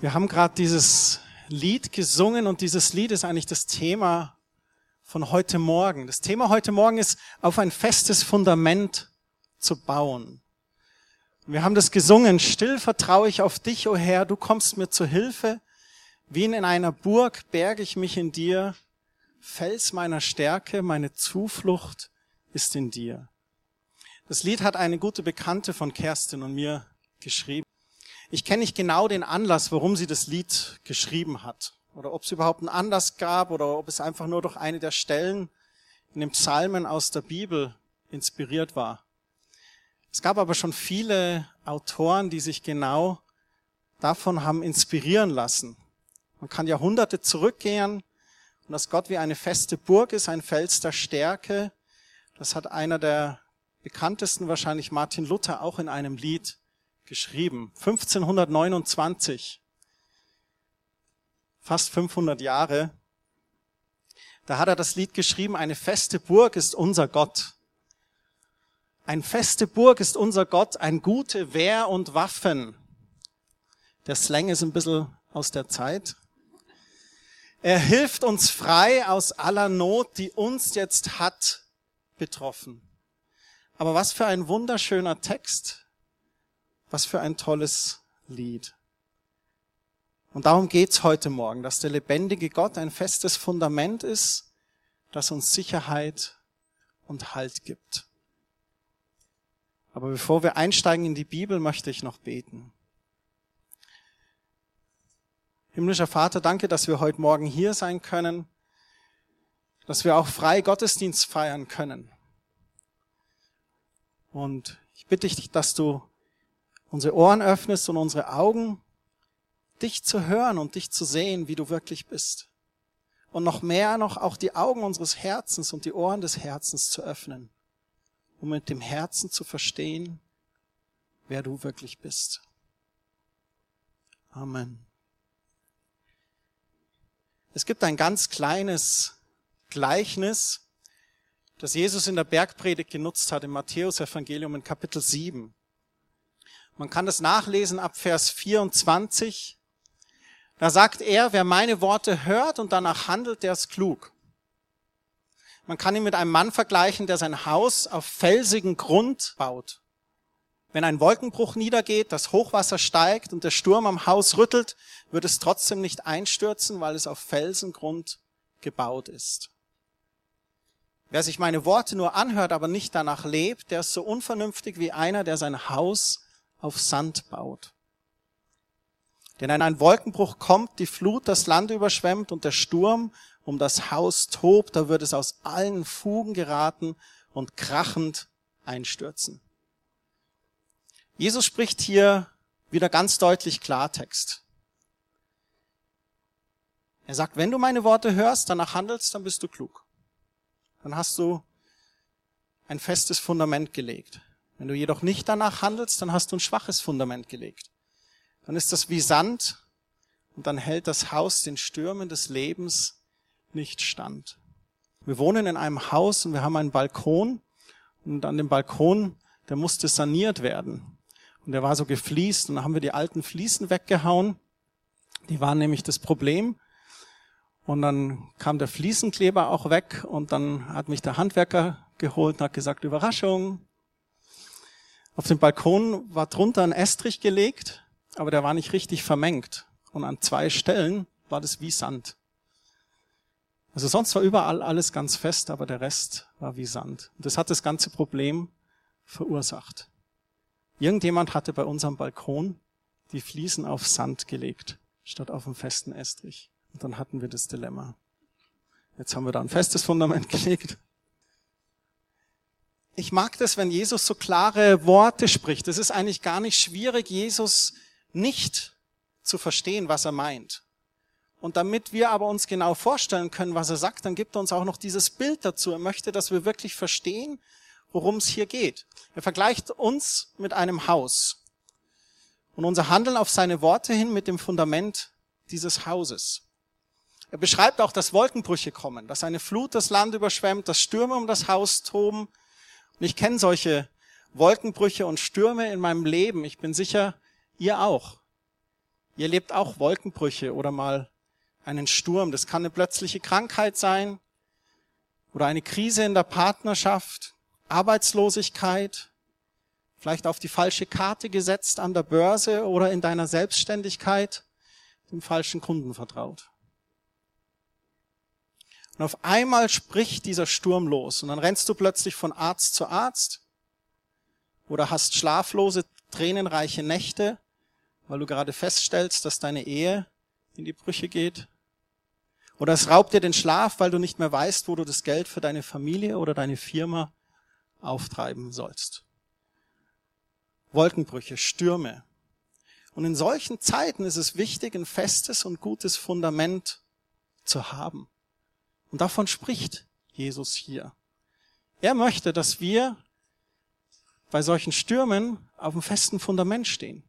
Wir haben gerade dieses Lied gesungen und dieses Lied ist eigentlich das Thema von heute Morgen. Das Thema heute Morgen ist, auf ein festes Fundament zu bauen. Wir haben das gesungen, still vertraue ich auf dich, o oh Herr, du kommst mir zu Hilfe. Wie in einer Burg berge ich mich in dir. Fels meiner Stärke, meine Zuflucht ist in dir. Das Lied hat eine gute Bekannte von Kerstin und mir geschrieben. Ich kenne nicht genau den Anlass, warum sie das Lied geschrieben hat. Oder ob es überhaupt einen Anlass gab oder ob es einfach nur durch eine der Stellen in den Psalmen aus der Bibel inspiriert war. Es gab aber schon viele Autoren, die sich genau davon haben inspirieren lassen. Man kann Jahrhunderte zurückgehen und dass Gott wie eine feste Burg ist, ein Fels der Stärke. Das hat einer der bekanntesten, wahrscheinlich Martin Luther, auch in einem Lied geschrieben. 1529, fast 500 Jahre. Da hat er das Lied geschrieben, eine feste Burg ist unser Gott. Ein feste Burg ist unser Gott, ein gute Wehr und Waffen. Der Slang ist ein bisschen aus der Zeit. Er hilft uns frei aus aller Not, die uns jetzt hat betroffen. Aber was für ein wunderschöner Text. Was für ein tolles Lied. Und darum geht's heute Morgen, dass der lebendige Gott ein festes Fundament ist, das uns Sicherheit und Halt gibt. Aber bevor wir einsteigen in die Bibel, möchte ich noch beten. Himmlischer Vater, danke, dass wir heute Morgen hier sein können, dass wir auch frei Gottesdienst feiern können. Und ich bitte dich, dass du unsere Ohren öffnest und unsere Augen, dich zu hören und dich zu sehen, wie du wirklich bist. Und noch mehr noch auch die Augen unseres Herzens und die Ohren des Herzens zu öffnen, um mit dem Herzen zu verstehen, wer du wirklich bist. Amen. Es gibt ein ganz kleines Gleichnis, das Jesus in der Bergpredigt genutzt hat im Matthäus-Evangelium in Kapitel 7. Man kann das nachlesen ab Vers 24. Da sagt er, wer meine Worte hört und danach handelt, der ist klug. Man kann ihn mit einem Mann vergleichen, der sein Haus auf felsigen Grund baut. Wenn ein Wolkenbruch niedergeht, das Hochwasser steigt und der Sturm am Haus rüttelt, wird es trotzdem nicht einstürzen, weil es auf Felsengrund gebaut ist. Wer sich meine Worte nur anhört, aber nicht danach lebt, der ist so unvernünftig wie einer, der sein Haus auf Sand baut. Denn wenn ein Wolkenbruch kommt, die Flut das Land überschwemmt und der Sturm um das Haus tobt, da wird es aus allen Fugen geraten und krachend einstürzen. Jesus spricht hier wieder ganz deutlich Klartext. Er sagt, wenn du meine Worte hörst, danach handelst, dann bist du klug. Dann hast du ein festes Fundament gelegt. Wenn du jedoch nicht danach handelst, dann hast du ein schwaches Fundament gelegt. Dann ist das wie Sand und dann hält das Haus den Stürmen des Lebens nicht stand. Wir wohnen in einem Haus und wir haben einen Balkon und an dem Balkon, der musste saniert werden. Und der war so gefliest und dann haben wir die alten Fliesen weggehauen. Die waren nämlich das Problem. Und dann kam der Fliesenkleber auch weg und dann hat mich der Handwerker geholt und hat gesagt, Überraschung, auf dem Balkon war drunter ein Estrich gelegt, aber der war nicht richtig vermengt. Und an zwei Stellen war das wie Sand. Also sonst war überall alles ganz fest, aber der Rest war wie Sand. Und das hat das ganze Problem verursacht. Irgendjemand hatte bei unserem Balkon die Fliesen auf Sand gelegt, statt auf einen festen Estrich. Und dann hatten wir das Dilemma. Jetzt haben wir da ein festes Fundament gelegt ich mag das, wenn Jesus so klare Worte spricht. Es ist eigentlich gar nicht schwierig, Jesus nicht zu verstehen, was er meint. Und damit wir aber uns genau vorstellen können, was er sagt, dann gibt er uns auch noch dieses Bild dazu. Er möchte, dass wir wirklich verstehen, worum es hier geht. Er vergleicht uns mit einem Haus und unser Handeln auf seine Worte hin mit dem Fundament dieses Hauses. Er beschreibt auch, dass Wolkenbrüche kommen, dass eine Flut das Land überschwemmt, dass Stürme um das Haus toben, und ich kenne solche Wolkenbrüche und Stürme in meinem Leben. Ich bin sicher, ihr auch. Ihr lebt auch Wolkenbrüche oder mal einen Sturm. Das kann eine plötzliche Krankheit sein oder eine Krise in der Partnerschaft, Arbeitslosigkeit, vielleicht auf die falsche Karte gesetzt an der Börse oder in deiner Selbstständigkeit dem falschen Kunden vertraut. Und auf einmal spricht dieser Sturm los und dann rennst du plötzlich von Arzt zu Arzt oder hast schlaflose, tränenreiche Nächte, weil du gerade feststellst, dass deine Ehe in die Brüche geht. Oder es raubt dir den Schlaf, weil du nicht mehr weißt, wo du das Geld für deine Familie oder deine Firma auftreiben sollst. Wolkenbrüche, Stürme. Und in solchen Zeiten ist es wichtig, ein festes und gutes Fundament zu haben. Und davon spricht Jesus hier. Er möchte, dass wir bei solchen Stürmen auf einem festen Fundament stehen.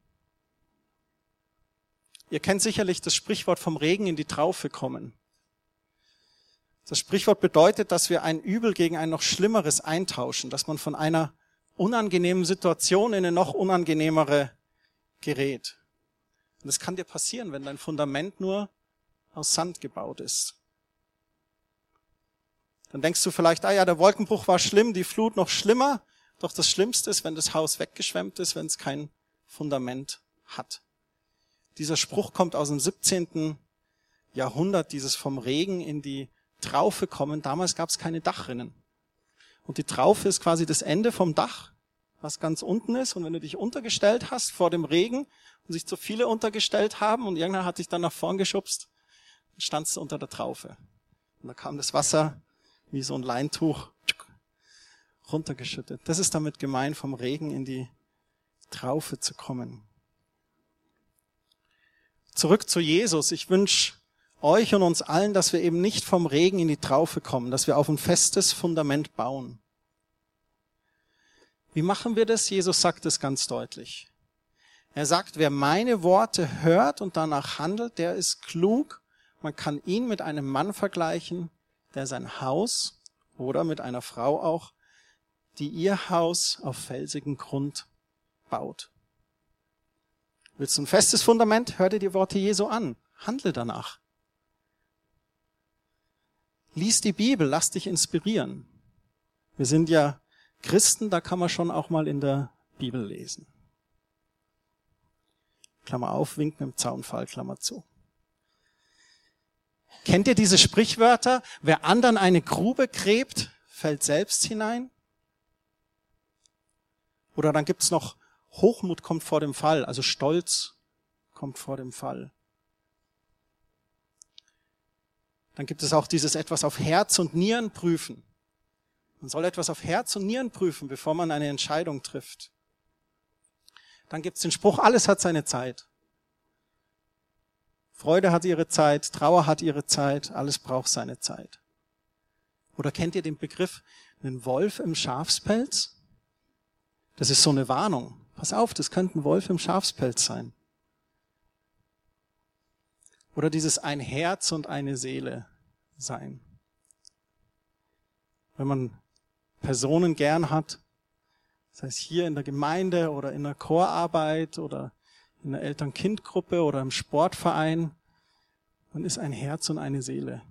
Ihr kennt sicherlich das Sprichwort vom Regen in die Traufe kommen. Das Sprichwort bedeutet, dass wir ein Übel gegen ein noch Schlimmeres eintauschen, dass man von einer unangenehmen Situation in eine noch unangenehmere gerät. Und das kann dir passieren, wenn dein Fundament nur aus Sand gebaut ist. Dann denkst du vielleicht, ah ja, der Wolkenbruch war schlimm, die Flut noch schlimmer. Doch das Schlimmste ist, wenn das Haus weggeschwemmt ist, wenn es kein Fundament hat. Dieser Spruch kommt aus dem 17. Jahrhundert, dieses vom Regen in die Traufe kommen. Damals gab es keine Dachrinnen. Und die Traufe ist quasi das Ende vom Dach, was ganz unten ist. Und wenn du dich untergestellt hast vor dem Regen und sich zu viele untergestellt haben und irgendwann hat dich dann nach vorn geschubst, dann standst du unter der Traufe. Und da kam das Wasser wie so ein Leintuch runtergeschüttet. Das ist damit gemein, vom Regen in die Traufe zu kommen. Zurück zu Jesus. Ich wünsche euch und uns allen, dass wir eben nicht vom Regen in die Traufe kommen, dass wir auf ein festes Fundament bauen. Wie machen wir das? Jesus sagt es ganz deutlich. Er sagt, wer meine Worte hört und danach handelt, der ist klug. Man kann ihn mit einem Mann vergleichen, der sein Haus oder mit einer Frau auch, die ihr Haus auf felsigen Grund baut. Willst du ein festes Fundament? Hör dir die Worte Jesu an. Handle danach. Lies die Bibel, lass dich inspirieren. Wir sind ja Christen, da kann man schon auch mal in der Bibel lesen. Klammer auf, winken im Zaunfall, Klammer zu. Kennt ihr diese Sprichwörter? Wer anderen eine Grube gräbt, fällt selbst hinein? Oder dann gibt's noch Hochmut kommt vor dem Fall, also Stolz kommt vor dem Fall. Dann gibt es auch dieses etwas auf Herz und Nieren prüfen. Man soll etwas auf Herz und Nieren prüfen, bevor man eine Entscheidung trifft. Dann gibt es den Spruch, alles hat seine Zeit. Freude hat ihre Zeit, Trauer hat ihre Zeit, alles braucht seine Zeit. Oder kennt ihr den Begriff, einen Wolf im Schafspelz? Das ist so eine Warnung. Pass auf, das könnte ein Wolf im Schafspelz sein. Oder dieses ein Herz und eine Seele sein. Wenn man Personen gern hat, das heißt hier in der Gemeinde oder in der Chorarbeit oder in der Eltern-Kind-Gruppe oder im Sportverein. Man ist ein Herz und eine Seele.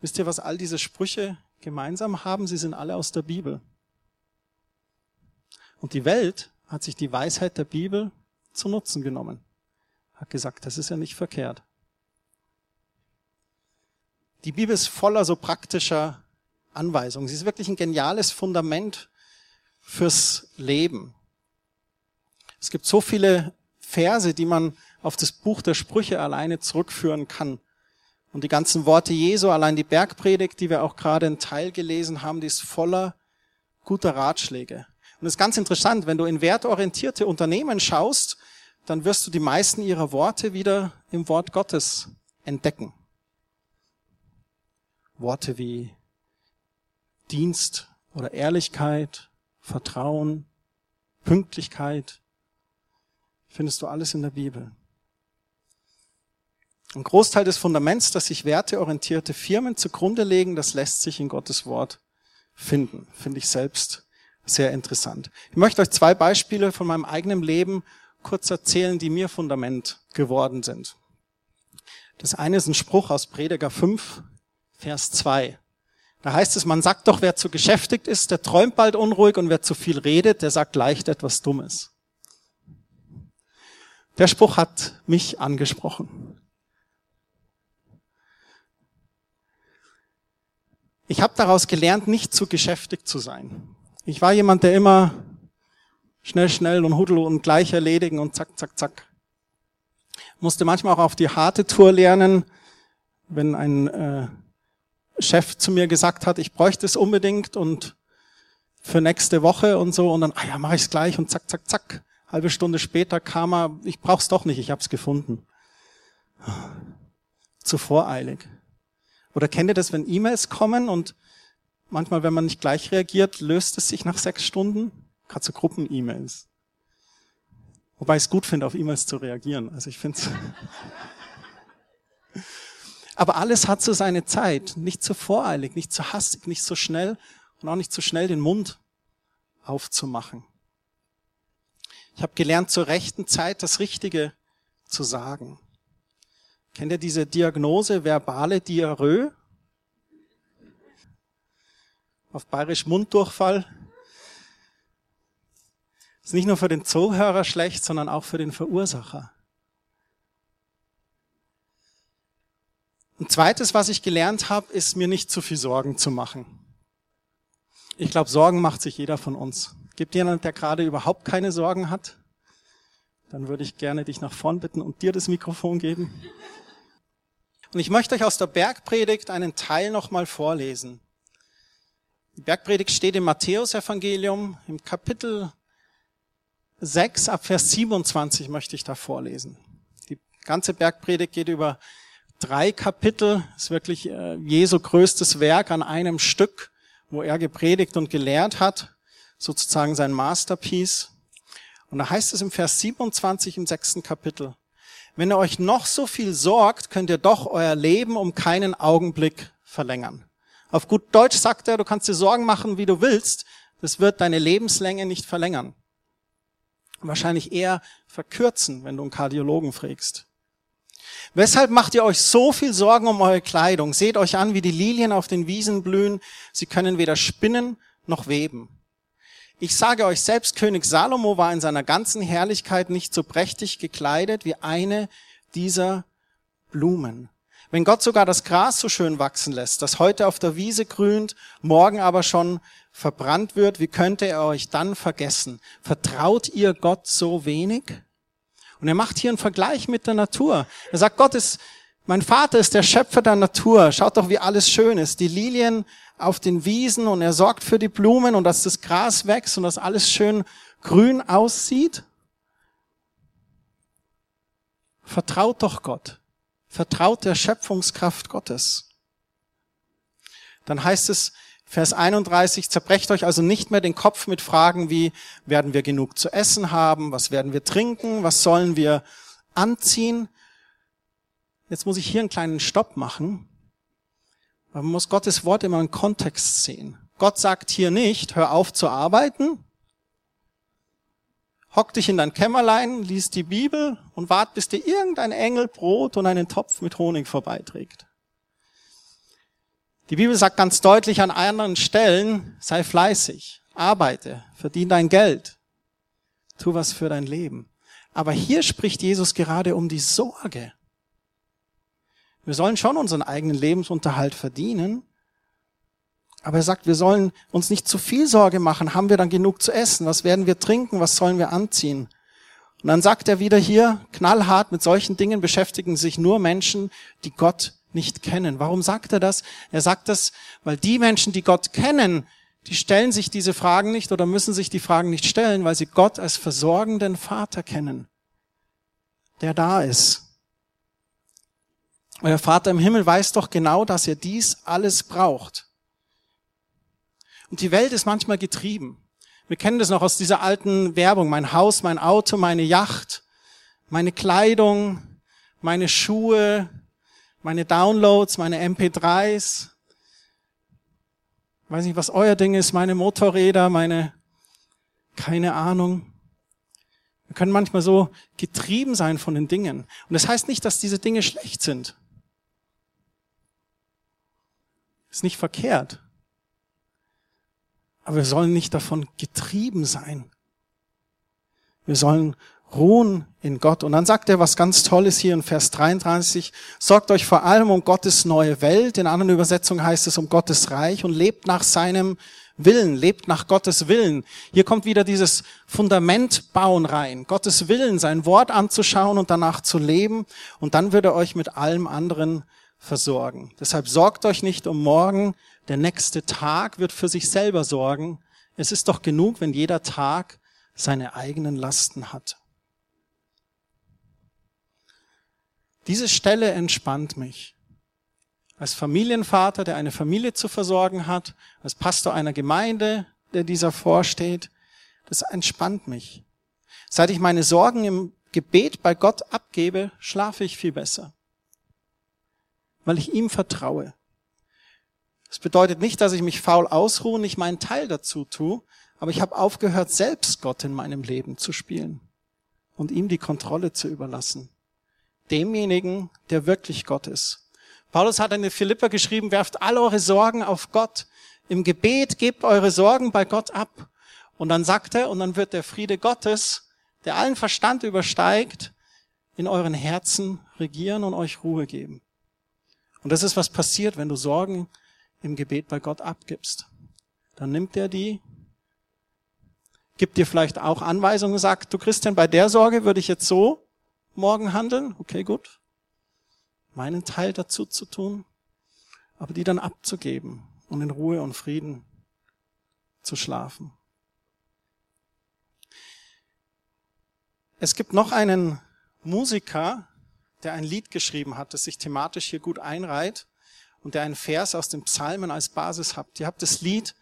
Wisst ihr, was all diese Sprüche gemeinsam haben? Sie sind alle aus der Bibel. Und die Welt hat sich die Weisheit der Bibel zu Nutzen genommen. Hat gesagt, das ist ja nicht verkehrt. Die Bibel ist voller so praktischer Anweisungen. Sie ist wirklich ein geniales Fundament fürs Leben. Es gibt so viele Verse, die man auf das Buch der Sprüche alleine zurückführen kann. Und die ganzen Worte Jesu, allein die Bergpredigt, die wir auch gerade in Teil gelesen haben, die ist voller guter Ratschläge. Und es ist ganz interessant, wenn du in wertorientierte Unternehmen schaust, dann wirst du die meisten ihrer Worte wieder im Wort Gottes entdecken. Worte wie Dienst oder Ehrlichkeit, Vertrauen, Pünktlichkeit, findest du alles in der Bibel. Ein Großteil des Fundaments, das sich werteorientierte Firmen zugrunde legen, das lässt sich in Gottes Wort finden, finde ich selbst sehr interessant. Ich möchte euch zwei Beispiele von meinem eigenen Leben kurz erzählen, die mir Fundament geworden sind. Das eine ist ein Spruch aus Prediger 5, Vers 2. Da heißt es, man sagt doch, wer zu geschäftigt ist, der träumt bald unruhig und wer zu viel redet, der sagt leicht etwas Dummes. Der Spruch hat mich angesprochen. Ich habe daraus gelernt, nicht zu geschäftig zu sein. Ich war jemand, der immer schnell, schnell und huddel und gleich erledigen und zack, zack, zack. Musste manchmal auch auf die harte Tour lernen, wenn ein äh, Chef zu mir gesagt hat, ich bräuchte es unbedingt und für nächste Woche und so und dann, ah ja, mache ich es gleich und zack, zack, zack. Halbe Stunde später kam er, ich brauch's doch nicht, ich hab's gefunden. Zu voreilig. Oder kennt ihr das, wenn E-Mails kommen und manchmal, wenn man nicht gleich reagiert, löst es sich nach sechs Stunden? Gerade so Gruppen-E-Mails. Wobei ich es gut finde, auf E-Mails zu reagieren. Also ich finde Aber alles hat so seine Zeit. Nicht zu voreilig, nicht zu hastig, nicht so schnell und auch nicht zu schnell den Mund aufzumachen. Ich habe gelernt, zur rechten Zeit das Richtige zu sagen. Kennt ihr diese Diagnose verbale Diarrhoe? Auf bayerisch Munddurchfall. Ist nicht nur für den Zuhörer schlecht, sondern auch für den Verursacher. Und zweites, was ich gelernt habe, ist mir nicht zu viel Sorgen zu machen. Ich glaube, Sorgen macht sich jeder von uns. Gibt jemand, der gerade überhaupt keine Sorgen hat? Dann würde ich gerne dich nach vorn bitten und dir das Mikrofon geben. Und ich möchte euch aus der Bergpredigt einen Teil nochmal vorlesen. Die Bergpredigt steht im Matthäusevangelium im Kapitel 6 ab Vers 27 möchte ich da vorlesen. Die ganze Bergpredigt geht über drei Kapitel, ist wirklich äh, Jesu größtes Werk an einem Stück, wo er gepredigt und gelehrt hat sozusagen sein Masterpiece. Und da heißt es im Vers 27 im sechsten Kapitel, wenn ihr euch noch so viel sorgt, könnt ihr doch euer Leben um keinen Augenblick verlängern. Auf gut Deutsch sagt er, du kannst dir Sorgen machen, wie du willst, das wird deine Lebenslänge nicht verlängern. Wahrscheinlich eher verkürzen, wenn du einen Kardiologen fragst. Weshalb macht ihr euch so viel Sorgen um eure Kleidung? Seht euch an, wie die Lilien auf den Wiesen blühen. Sie können weder spinnen noch weben. Ich sage euch, selbst König Salomo war in seiner ganzen Herrlichkeit nicht so prächtig gekleidet wie eine dieser Blumen. Wenn Gott sogar das Gras so schön wachsen lässt, das heute auf der Wiese grünt, morgen aber schon verbrannt wird, wie könnte er euch dann vergessen? Vertraut ihr Gott so wenig? Und er macht hier einen Vergleich mit der Natur. Er sagt, Gott ist, mein Vater ist der Schöpfer der Natur. Schaut doch, wie alles schön ist. Die Lilien auf den Wiesen und er sorgt für die Blumen und dass das Gras wächst und dass alles schön grün aussieht? Vertraut doch Gott. Vertraut der Schöpfungskraft Gottes. Dann heißt es, Vers 31, zerbrecht euch also nicht mehr den Kopf mit Fragen wie, werden wir genug zu essen haben? Was werden wir trinken? Was sollen wir anziehen? Jetzt muss ich hier einen kleinen Stopp machen. Man muss Gottes Wort immer im Kontext sehen. Gott sagt hier nicht, hör auf zu arbeiten, hock dich in dein Kämmerlein, lies die Bibel und wart, bis dir irgendein Engel Brot und einen Topf mit Honig vorbeiträgt. Die Bibel sagt ganz deutlich an anderen Stellen, sei fleißig, arbeite, verdien dein Geld, tu was für dein Leben. Aber hier spricht Jesus gerade um die Sorge. Wir sollen schon unseren eigenen Lebensunterhalt verdienen. Aber er sagt, wir sollen uns nicht zu viel Sorge machen. Haben wir dann genug zu essen? Was werden wir trinken? Was sollen wir anziehen? Und dann sagt er wieder hier, knallhart, mit solchen Dingen beschäftigen sich nur Menschen, die Gott nicht kennen. Warum sagt er das? Er sagt das, weil die Menschen, die Gott kennen, die stellen sich diese Fragen nicht oder müssen sich die Fragen nicht stellen, weil sie Gott als versorgenden Vater kennen, der da ist. Euer Vater im Himmel weiß doch genau, dass er dies alles braucht. Und die Welt ist manchmal getrieben. Wir kennen das noch aus dieser alten Werbung. Mein Haus, mein Auto, meine Yacht, meine Kleidung, meine Schuhe, meine Downloads, meine MP3s. Ich weiß nicht, was euer Ding ist, meine Motorräder, meine, keine Ahnung. Wir können manchmal so getrieben sein von den Dingen. Und das heißt nicht, dass diese Dinge schlecht sind. Ist nicht verkehrt. Aber wir sollen nicht davon getrieben sein. Wir sollen ruhen in Gott. Und dann sagt er was ganz Tolles hier in Vers 33. Sorgt euch vor allem um Gottes neue Welt. In anderen Übersetzungen heißt es um Gottes Reich und lebt nach seinem Willen, lebt nach Gottes Willen. Hier kommt wieder dieses Fundament bauen rein. Gottes Willen, sein Wort anzuschauen und danach zu leben. Und dann wird er euch mit allem anderen versorgen. Deshalb sorgt euch nicht um morgen. Der nächste Tag wird für sich selber sorgen. Es ist doch genug, wenn jeder Tag seine eigenen Lasten hat. Diese Stelle entspannt mich. Als Familienvater, der eine Familie zu versorgen hat, als Pastor einer Gemeinde, der dieser vorsteht, das entspannt mich. Seit ich meine Sorgen im Gebet bei Gott abgebe, schlafe ich viel besser, weil ich ihm vertraue. Das bedeutet nicht, dass ich mich faul ausruhe und nicht meinen Teil dazu tue, aber ich habe aufgehört, selbst Gott in meinem Leben zu spielen und ihm die Kontrolle zu überlassen demjenigen, der wirklich Gott ist. Paulus hat in der Philippa geschrieben, werft all eure Sorgen auf Gott. Im Gebet gebt eure Sorgen bei Gott ab. Und dann sagt er, und dann wird der Friede Gottes, der allen Verstand übersteigt, in euren Herzen regieren und euch Ruhe geben. Und das ist, was passiert, wenn du Sorgen im Gebet bei Gott abgibst. Dann nimmt er die, gibt dir vielleicht auch Anweisungen, sagt, du Christian, bei der Sorge würde ich jetzt so morgen handeln, okay, gut. Meinen Teil dazu zu tun, aber die dann abzugeben und in Ruhe und Frieden zu schlafen. Es gibt noch einen Musiker, der ein Lied geschrieben hat, das sich thematisch hier gut einreiht und der einen Vers aus den Psalmen als Basis habt. Ihr habt das Lied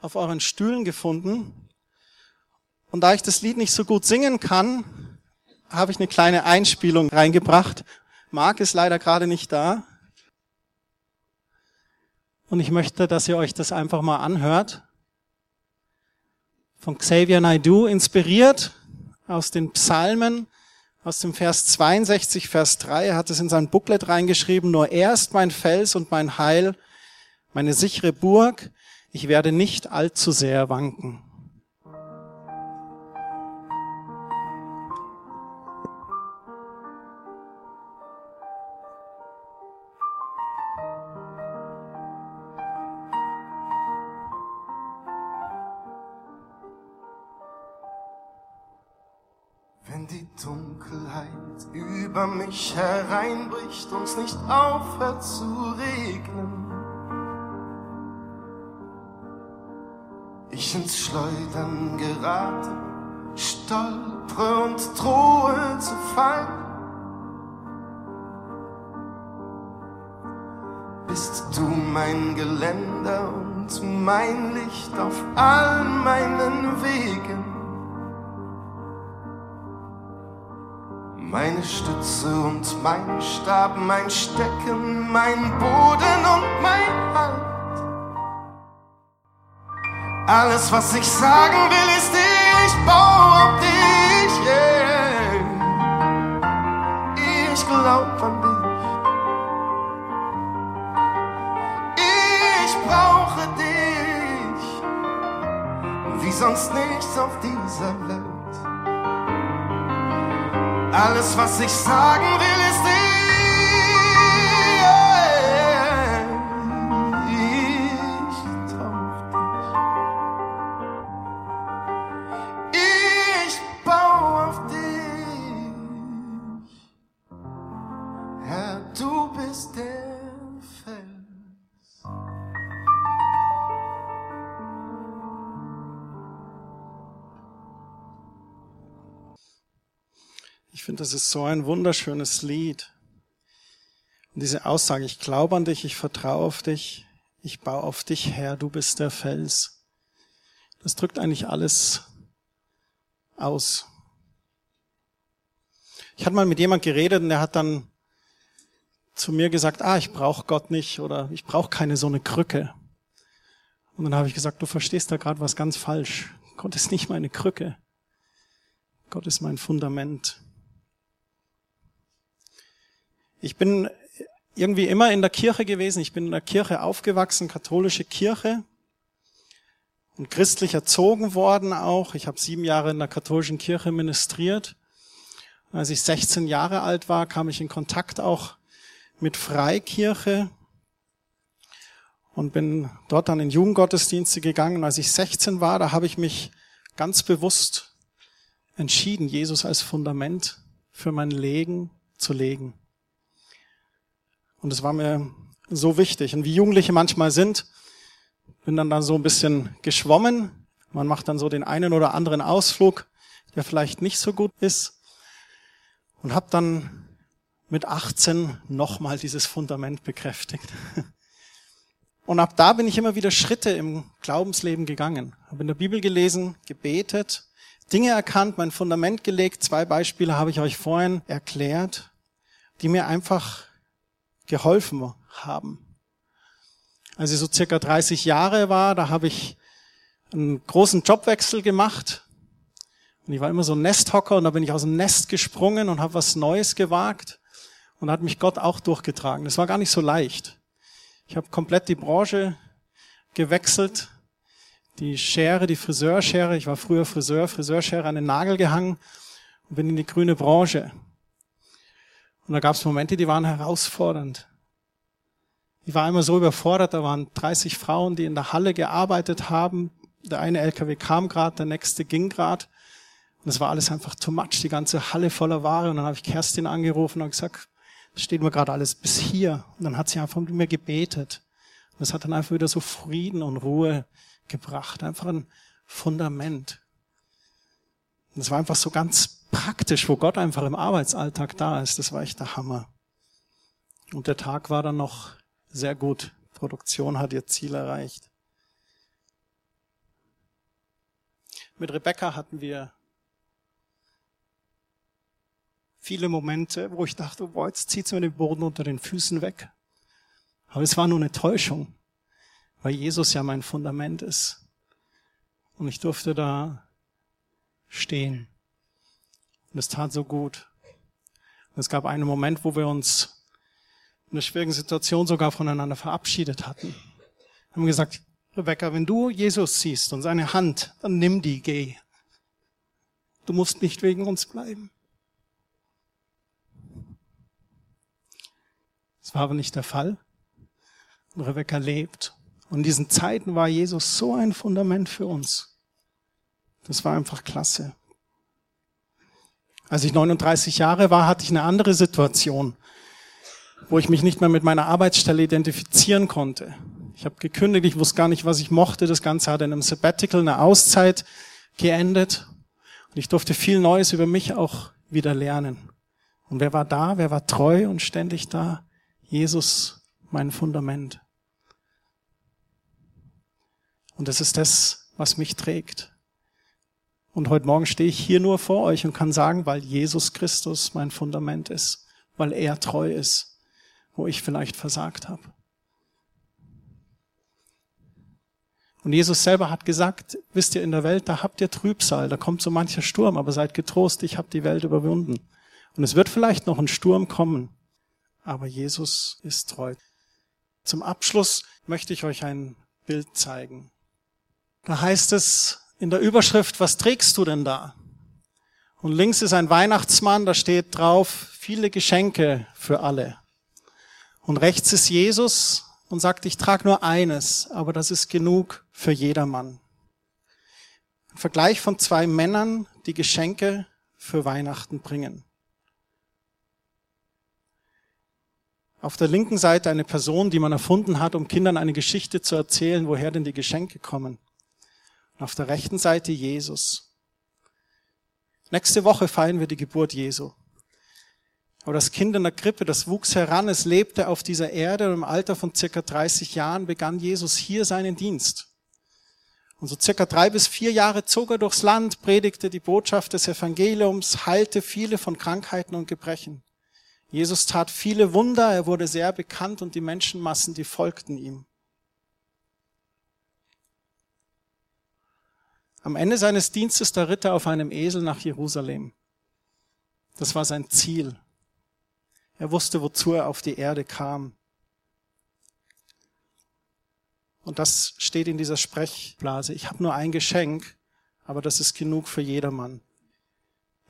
auf euren Stühlen gefunden. Und da ich das Lied nicht so gut singen kann, habe ich eine kleine Einspielung reingebracht. Marc ist leider gerade nicht da. Und ich möchte, dass ihr euch das einfach mal anhört. Von Xavier Naidu inspiriert aus den Psalmen, aus dem Vers 62, Vers 3. Er hat es in sein Booklet reingeschrieben. Nur er ist mein Fels und mein Heil, meine sichere Burg. Ich werde nicht allzu sehr wanken. Über mich hereinbricht, uns nicht aufhört zu regnen. Ich ins Schleudern gerate, stolpere und drohe zu fallen. Bist du mein Geländer und mein Licht auf all meinen Wegen. Meine Stütze und mein Stab, mein Stecken, mein Boden und mein Halt. Alles, was ich sagen will, ist, ich baue auf dich, Alles, was ich sagen will, ist Das ist so ein wunderschönes Lied. Und diese Aussage, ich glaube an dich, ich vertraue auf dich, ich baue auf dich her, du bist der Fels. Das drückt eigentlich alles aus. Ich hatte mal mit jemand geredet und der hat dann zu mir gesagt, ah, ich brauche Gott nicht oder ich brauche keine so eine Krücke. Und dann habe ich gesagt, du verstehst da gerade was ganz falsch. Gott ist nicht meine Krücke. Gott ist mein Fundament. Ich bin irgendwie immer in der Kirche gewesen. Ich bin in der Kirche aufgewachsen, katholische Kirche und christlich erzogen worden auch. Ich habe sieben Jahre in der katholischen Kirche ministriert. Als ich 16 Jahre alt war, kam ich in Kontakt auch mit Freikirche und bin dort dann in Jugendgottesdienste gegangen. Und als ich 16 war, da habe ich mich ganz bewusst entschieden, Jesus als Fundament für mein Leben zu legen. Und es war mir so wichtig. Und wie Jugendliche manchmal sind, bin dann da so ein bisschen geschwommen. Man macht dann so den einen oder anderen Ausflug, der vielleicht nicht so gut ist. Und habe dann mit 18 nochmal dieses Fundament bekräftigt. Und ab da bin ich immer wieder Schritte im Glaubensleben gegangen. Habe in der Bibel gelesen, gebetet, Dinge erkannt, mein Fundament gelegt. Zwei Beispiele habe ich euch vorhin erklärt, die mir einfach geholfen haben. Als ich so circa 30 Jahre war, da habe ich einen großen Jobwechsel gemacht. Und ich war immer so ein Nesthocker und da bin ich aus dem Nest gesprungen und habe was Neues gewagt. Und hat mich Gott auch durchgetragen. Das war gar nicht so leicht. Ich habe komplett die Branche gewechselt. Die Schere, die Friseurschere, ich war früher Friseur, Friseurschere an den Nagel gehangen und bin in die grüne Branche. Und da gab es Momente, die waren herausfordernd. Ich war immer so überfordert, da waren 30 Frauen, die in der Halle gearbeitet haben. Der eine LKW kam gerade, der nächste ging gerade. Und es war alles einfach too much, die ganze Halle voller Ware. Und dann habe ich Kerstin angerufen und gesagt, das steht mir gerade alles bis hier. Und dann hat sie einfach mit mir gebetet. Und es hat dann einfach wieder so Frieden und Ruhe gebracht. Einfach ein Fundament. Und es war einfach so ganz praktisch, wo Gott einfach im Arbeitsalltag da ist. Das war echt der Hammer. Und der Tag war dann noch sehr gut. Produktion hat ihr Ziel erreicht. Mit Rebecca hatten wir viele Momente, wo ich dachte, boah, jetzt zieht's mir den Boden unter den Füßen weg. Aber es war nur eine Täuschung, weil Jesus ja mein Fundament ist. Und ich durfte da stehen. Und es tat so gut. Und es gab einen Moment, wo wir uns in einer schwierigen Situation sogar voneinander verabschiedet hatten. Wir haben gesagt, Rebecca, wenn du Jesus siehst und seine Hand, dann nimm die, geh. Du musst nicht wegen uns bleiben. Das war aber nicht der Fall. Und Rebecca lebt. Und in diesen Zeiten war Jesus so ein Fundament für uns. Das war einfach klasse. Als ich 39 Jahre war, hatte ich eine andere Situation, wo ich mich nicht mehr mit meiner Arbeitsstelle identifizieren konnte. Ich habe gekündigt, ich wusste gar nicht, was ich mochte. Das Ganze hat in einem Sabbatical, eine Auszeit geendet. Und ich durfte viel Neues über mich auch wieder lernen. Und wer war da? Wer war treu und ständig da? Jesus mein Fundament. Und das ist das, was mich trägt. Und heute Morgen stehe ich hier nur vor euch und kann sagen, weil Jesus Christus mein Fundament ist, weil er treu ist, wo ich vielleicht versagt habe. Und Jesus selber hat gesagt, wisst ihr, in der Welt, da habt ihr Trübsal, da kommt so mancher Sturm, aber seid getrost, ich habe die Welt überwunden. Und es wird vielleicht noch ein Sturm kommen aber Jesus ist treu. Zum Abschluss möchte ich euch ein Bild zeigen. Da heißt es in der Überschrift, was trägst du denn da? Und links ist ein Weihnachtsmann, da steht drauf, viele Geschenke für alle. Und rechts ist Jesus und sagt, ich trage nur eines, aber das ist genug für jedermann. Ein Vergleich von zwei Männern, die Geschenke für Weihnachten bringen. Auf der linken Seite eine Person, die man erfunden hat, um Kindern eine Geschichte zu erzählen, woher denn die Geschenke kommen. Und auf der rechten Seite Jesus. Nächste Woche feiern wir die Geburt Jesu. Aber das Kind in der Krippe, das wuchs heran, es lebte auf dieser Erde und im Alter von circa 30 Jahren begann Jesus hier seinen Dienst. Und so circa drei bis vier Jahre zog er durchs Land, predigte die Botschaft des Evangeliums, heilte viele von Krankheiten und Gebrechen. Jesus tat viele Wunder, er wurde sehr bekannt und die Menschenmassen, die folgten ihm. Am Ende seines Dienstes, da ritt er auf einem Esel nach Jerusalem. Das war sein Ziel. Er wusste, wozu er auf die Erde kam. Und das steht in dieser Sprechblase. Ich habe nur ein Geschenk, aber das ist genug für jedermann.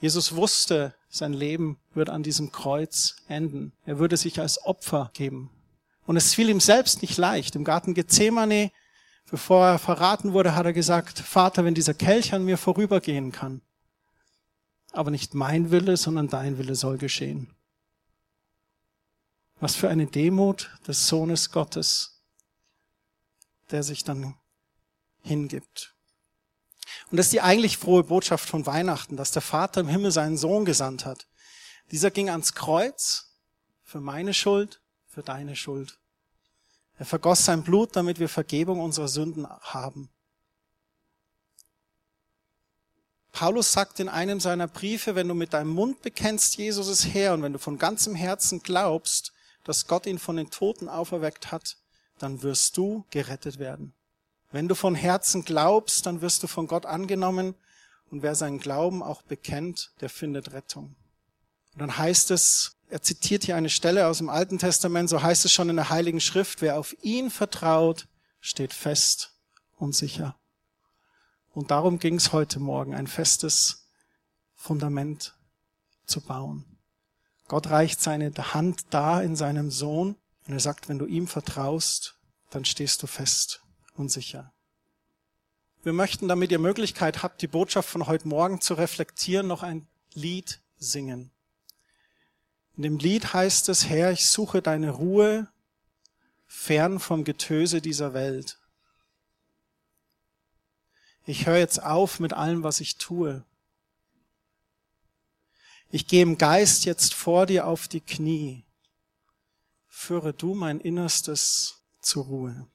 Jesus wusste, sein Leben wird an diesem Kreuz enden. Er würde sich als Opfer geben. Und es fiel ihm selbst nicht leicht. Im Garten Gethsemane, bevor er verraten wurde, hat er gesagt, Vater, wenn dieser Kelch an mir vorübergehen kann, aber nicht mein Wille, sondern dein Wille soll geschehen. Was für eine Demut des Sohnes Gottes, der sich dann hingibt. Und das ist die eigentlich frohe Botschaft von Weihnachten, dass der Vater im Himmel seinen Sohn gesandt hat. Dieser ging ans Kreuz für meine Schuld, für deine Schuld. Er vergoss sein Blut, damit wir Vergebung unserer Sünden haben. Paulus sagt in einem seiner Briefe, wenn du mit deinem Mund bekennst, Jesus ist Herr, und wenn du von ganzem Herzen glaubst, dass Gott ihn von den Toten auferweckt hat, dann wirst du gerettet werden. Wenn du von Herzen glaubst, dann wirst du von Gott angenommen und wer seinen Glauben auch bekennt, der findet Rettung. Und dann heißt es, er zitiert hier eine Stelle aus dem Alten Testament, so heißt es schon in der Heiligen Schrift, wer auf ihn vertraut, steht fest und sicher. Und darum ging es heute Morgen, ein festes Fundament zu bauen. Gott reicht seine Hand da in seinem Sohn und er sagt, wenn du ihm vertraust, dann stehst du fest und sicher. Wir möchten, damit ihr Möglichkeit habt, die Botschaft von heute Morgen zu reflektieren, noch ein Lied singen. In dem Lied heißt es, Herr, ich suche deine Ruhe fern vom Getöse dieser Welt. Ich höre jetzt auf mit allem, was ich tue. Ich gehe im Geist jetzt vor dir auf die Knie. Führe du mein Innerstes zur Ruhe.